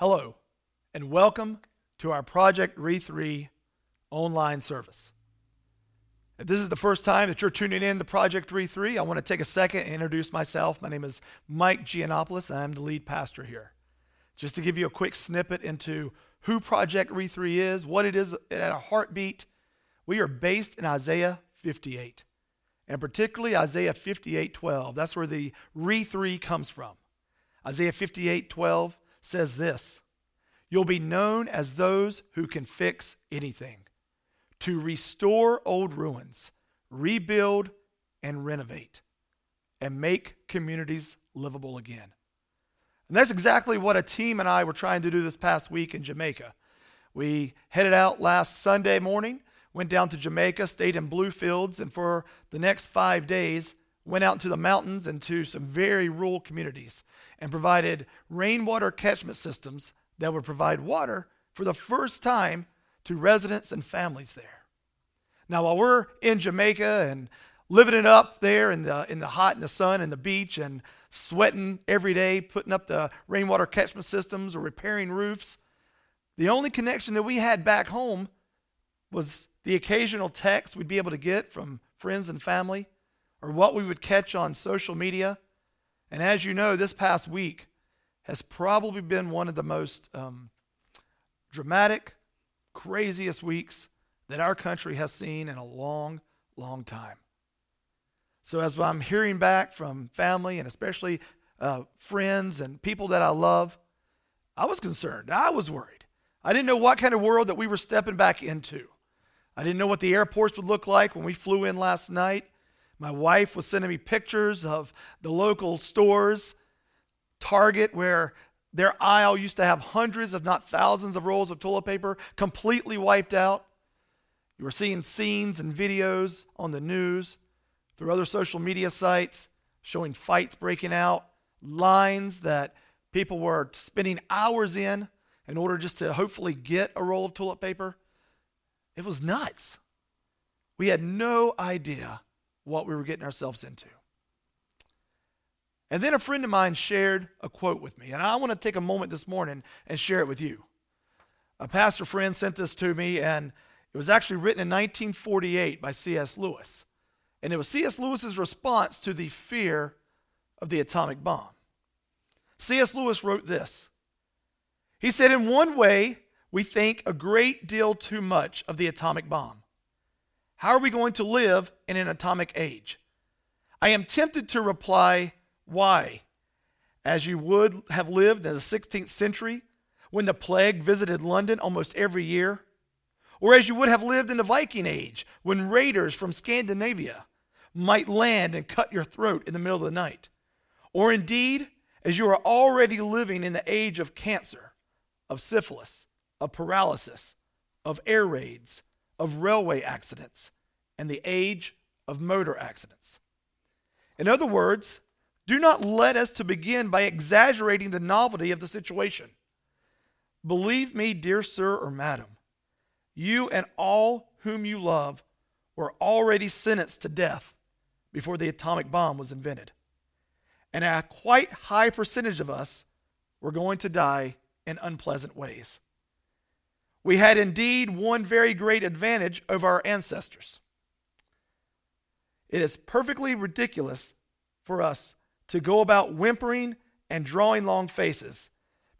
Hello, and welcome to our Project Re3 online service. If this is the first time that you're tuning in to Project Re3, I want to take a second and introduce myself. My name is Mike Giannopoulos, and I'm the lead pastor here. Just to give you a quick snippet into who Project Re3 is, what it is at a heartbeat, we are based in Isaiah 58, and particularly Isaiah 58:12. That's where the Re3 comes from. Isaiah 58:12 says this You'll be known as those who can fix anything, to restore old ruins, rebuild and renovate, and make communities livable again. And that's exactly what a team and I were trying to do this past week in Jamaica. We headed out last Sunday morning, went down to Jamaica, stayed in Bluefields, and for the next five days, went out into the mountains and to some very rural communities and provided rainwater catchment systems that would provide water for the first time to residents and families there. Now, while we're in Jamaica and living it up there in the, in the hot and the sun and the beach and sweating every day, putting up the rainwater catchment systems or repairing roofs, the only connection that we had back home was the occasional text we'd be able to get from friends and family or what we would catch on social media. And as you know, this past week has probably been one of the most um, dramatic, craziest weeks that our country has seen in a long, long time. So, as I'm hearing back from family and especially uh, friends and people that I love, I was concerned. I was worried. I didn't know what kind of world that we were stepping back into. I didn't know what the airports would look like when we flew in last night. My wife was sending me pictures of the local stores, Target, where their aisle used to have hundreds, if not thousands, of rolls of toilet paper completely wiped out. You were seeing scenes and videos on the news, through other social media sites, showing fights breaking out, lines that people were spending hours in in order just to hopefully get a roll of toilet paper. It was nuts. We had no idea what we were getting ourselves into. And then a friend of mine shared a quote with me, and I want to take a moment this morning and share it with you. A pastor friend sent this to me, and it was actually written in 1948 by C.S. Lewis. And it was C.S. Lewis's response to the fear of the atomic bomb. C.S. Lewis wrote this. He said, In one way, we think a great deal too much of the atomic bomb. How are we going to live in an atomic age? I am tempted to reply, Why? As you would have lived in the 16th century when the plague visited London almost every year, or as you would have lived in the Viking Age when raiders from Scandinavia might land and cut your throat in the middle of the night, or indeed as you are already living in the age of cancer, of syphilis, of paralysis, of air raids, of railway accidents and the age of motor accidents. In other words, do not let us to begin by exaggerating the novelty of the situation. Believe me, dear sir or madam, you and all whom you love were already sentenced to death before the atomic bomb was invented. And a quite high percentage of us were going to die in unpleasant ways. We had indeed one very great advantage over our ancestors. It is perfectly ridiculous for us to go about whimpering and drawing long faces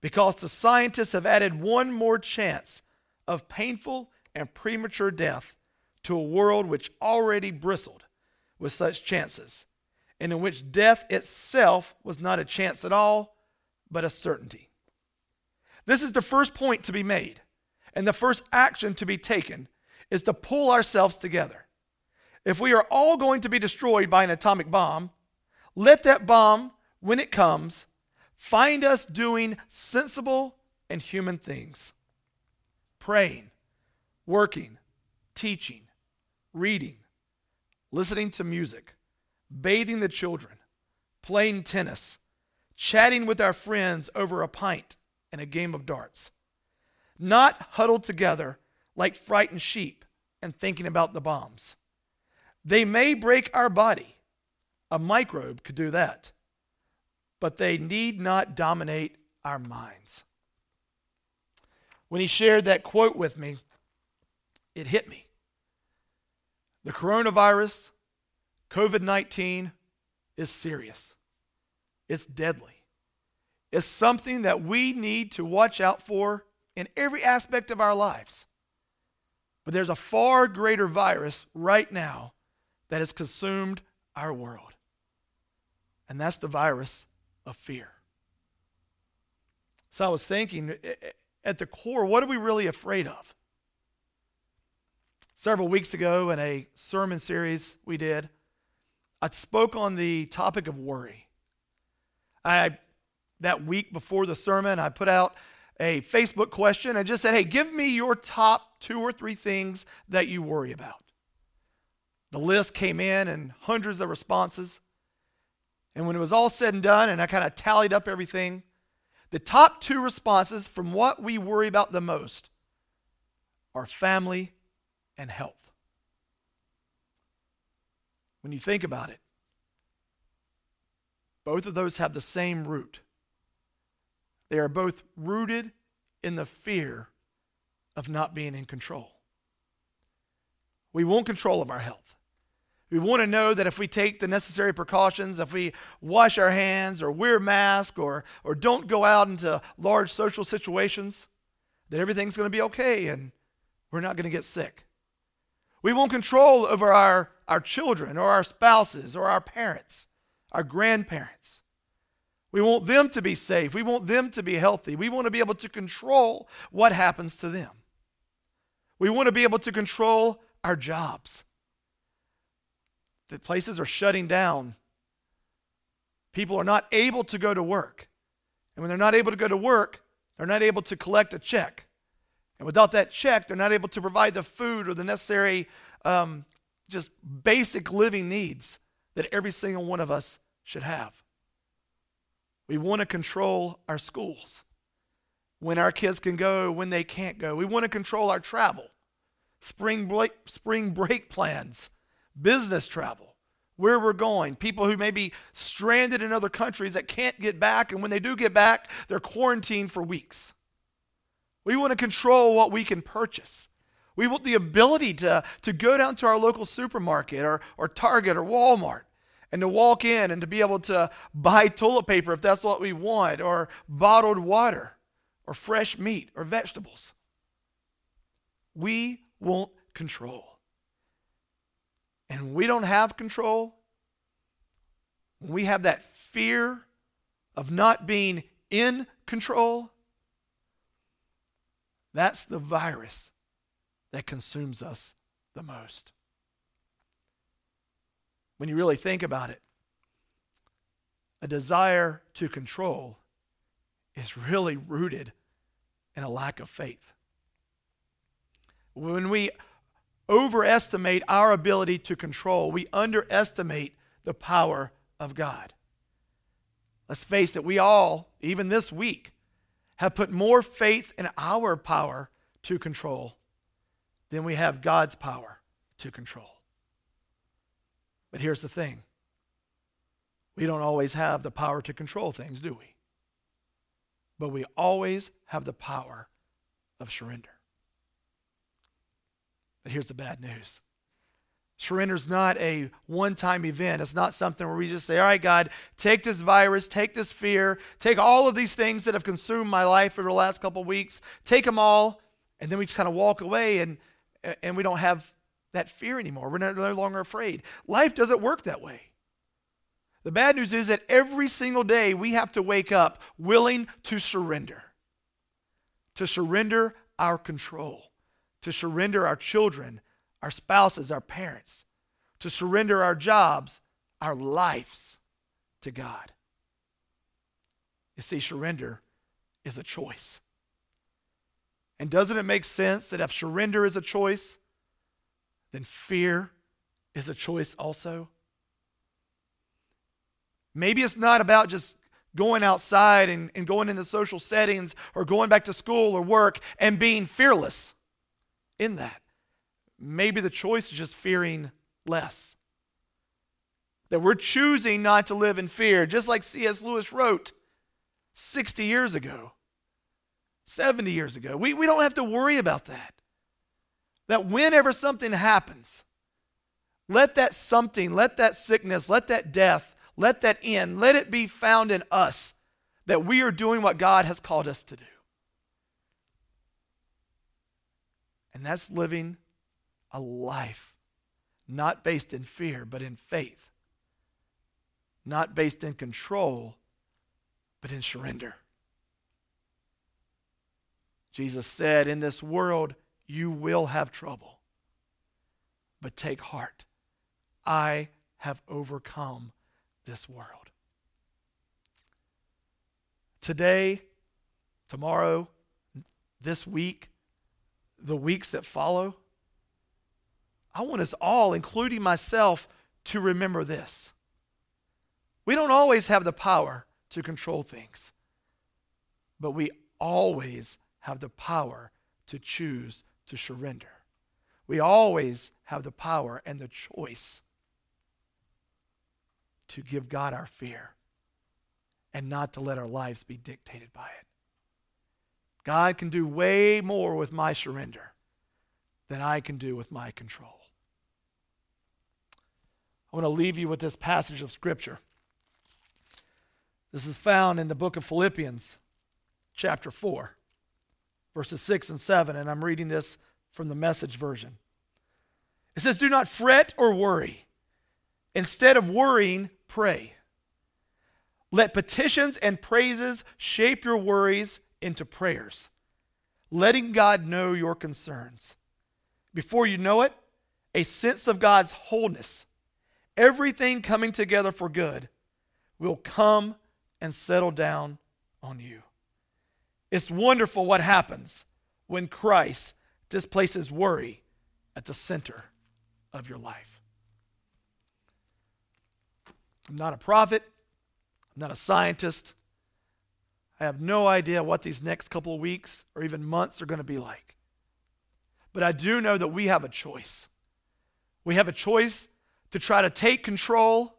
because the scientists have added one more chance of painful and premature death to a world which already bristled with such chances, and in which death itself was not a chance at all, but a certainty. This is the first point to be made. And the first action to be taken is to pull ourselves together. If we are all going to be destroyed by an atomic bomb, let that bomb, when it comes, find us doing sensible and human things praying, working, teaching, reading, listening to music, bathing the children, playing tennis, chatting with our friends over a pint and a game of darts not huddled together like frightened sheep and thinking about the bombs. They may break our body. A microbe could do that. But they need not dominate our minds. when he shared that quote with me, it hit me. The coronavirus, COVID 19, is serious, it's deadly. It's something that we need to watch out for in every aspect of our lives. But there's a far greater virus right now that has consumed our world, and that's the virus of fear. So I was thinking, eh, eh, at the core, what are we really afraid of? Several weeks ago, in a sermon series we did, I spoke on the topic of worry. I that week before the sermon, I put out a Facebook question and just said, "Hey, give me your top two or three things that you worry about." The list came in and hundreds of responses. And when it was all said and done, and I kind of tallied up everything, the top two responses from what we worry about the most are family and health. When you think about it, both of those have the same root. They are both rooted in the fear of not being in control. We want control of our health. We want to know that if we take the necessary precautions, if we wash our hands or wear a mask or, or don't go out into large social situations, that everything's going to be okay and we're not going to get sick. We want control over our, our children or our spouses or our parents, our grandparents. We want them to be safe. We want them to be healthy. We want to be able to control what happens to them. We want to be able to control our jobs The places are shutting down. People are not able to go to work. And when they're not able to go to work, they're not able to collect a check. And without that check, they're not able to provide the food or the necessary, um, just basic living needs that every single one of us should have. We want to control our schools, when our kids can go, when they can't go. We want to control our travel, spring break, spring break plans business travel, where we're going, people who may be stranded in other countries that can't get back, and when they do get back, they're quarantined for weeks. We want to control what we can purchase. We want the ability to, to go down to our local supermarket or, or Target or Walmart and to walk in and to be able to buy toilet paper if that's what we want, or bottled water, or fresh meat, or vegetables. We want control and we don't have control, when we have that fear of not being in control, that's the virus that consumes us the most. When you really think about it, a desire to control is really rooted in a lack of faith. When we overestimate our ability to control, we underestimate the power of God. Let's face it, we all, even this week, have put more faith in our power to control than we have God's power to control. But here's the thing we don't always have the power to control things, do we? But we always have the power of surrender. But here's the bad news. Surrender is not a one time event. It's not something where we just say, All right, God, take this virus, take this fear, take all of these things that have consumed my life over the last couple weeks, take them all, and then we just kind of walk away and, and we don't have that fear anymore. We're no longer afraid. Life doesn't work that way. The bad news is that every single day we have to wake up willing to surrender, to surrender our control to surrender our children, our spouses, our parents, to surrender our jobs, our lives to God. You see, surrender is a choice. And doesn't it make sense that if surrender is a choice, then fear is a choice also? Maybe it's not about just going outside and, and going into social settings or going back to school or work and being fearless in that. Maybe the choice is just fearing less. That we're choosing not to live in fear, just like C.S. Lewis wrote 60 years ago. 70 years ago. We, we don't have to worry about that. That whenever something happens, let that something, let that sickness, let that death, let that end, let it be found in us that we are doing what God has called us to do. And that's living a life not based in fear, but in faith. Not based in control, but in surrender. Jesus said, In this world you will have trouble, but take heart. I have overcome this world. Today, tomorrow, this week, the weeks that follow, I want us all, including myself, to remember this. We don't always have the power to control things, but we always have the power to choose to surrender. We always have the power and the choice to give God our fear and not to let our lives be dictated by it. God can do way more with my surrender than I can do with my control. I want to leave you with this passage of Scripture. This is found in the book of Philippians, chapter 4, verses 6 and 7, and I'm reading this from the message version. It says, Do not fret or worry. Instead of worrying, pray. Let petitions and praises shape your worries into prayers, letting God know your concerns. Before you know it, a sense of God's wholeness everything coming together for good will come and settle down on you. It's wonderful what happens when Christ displaces worry at the center of your life. I'm not a prophet, I'm not a scientist. I have no idea what these next couple of weeks or even months are going to be like. But I do know that we have a choice. We have a choice to try to take control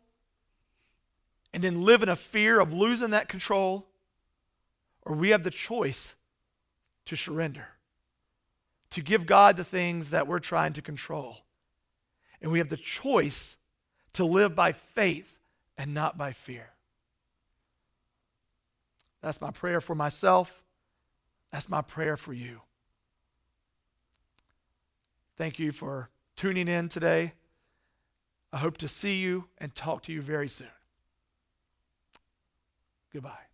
and then live in a fear of losing that control, or we have the choice to surrender, to give God the things that we're trying to control. And we have the choice to live by faith and not by fear. That's my prayer for myself. That's my prayer for you. Thank you for tuning in today. I hope to see you and talk to you very soon. Goodbye.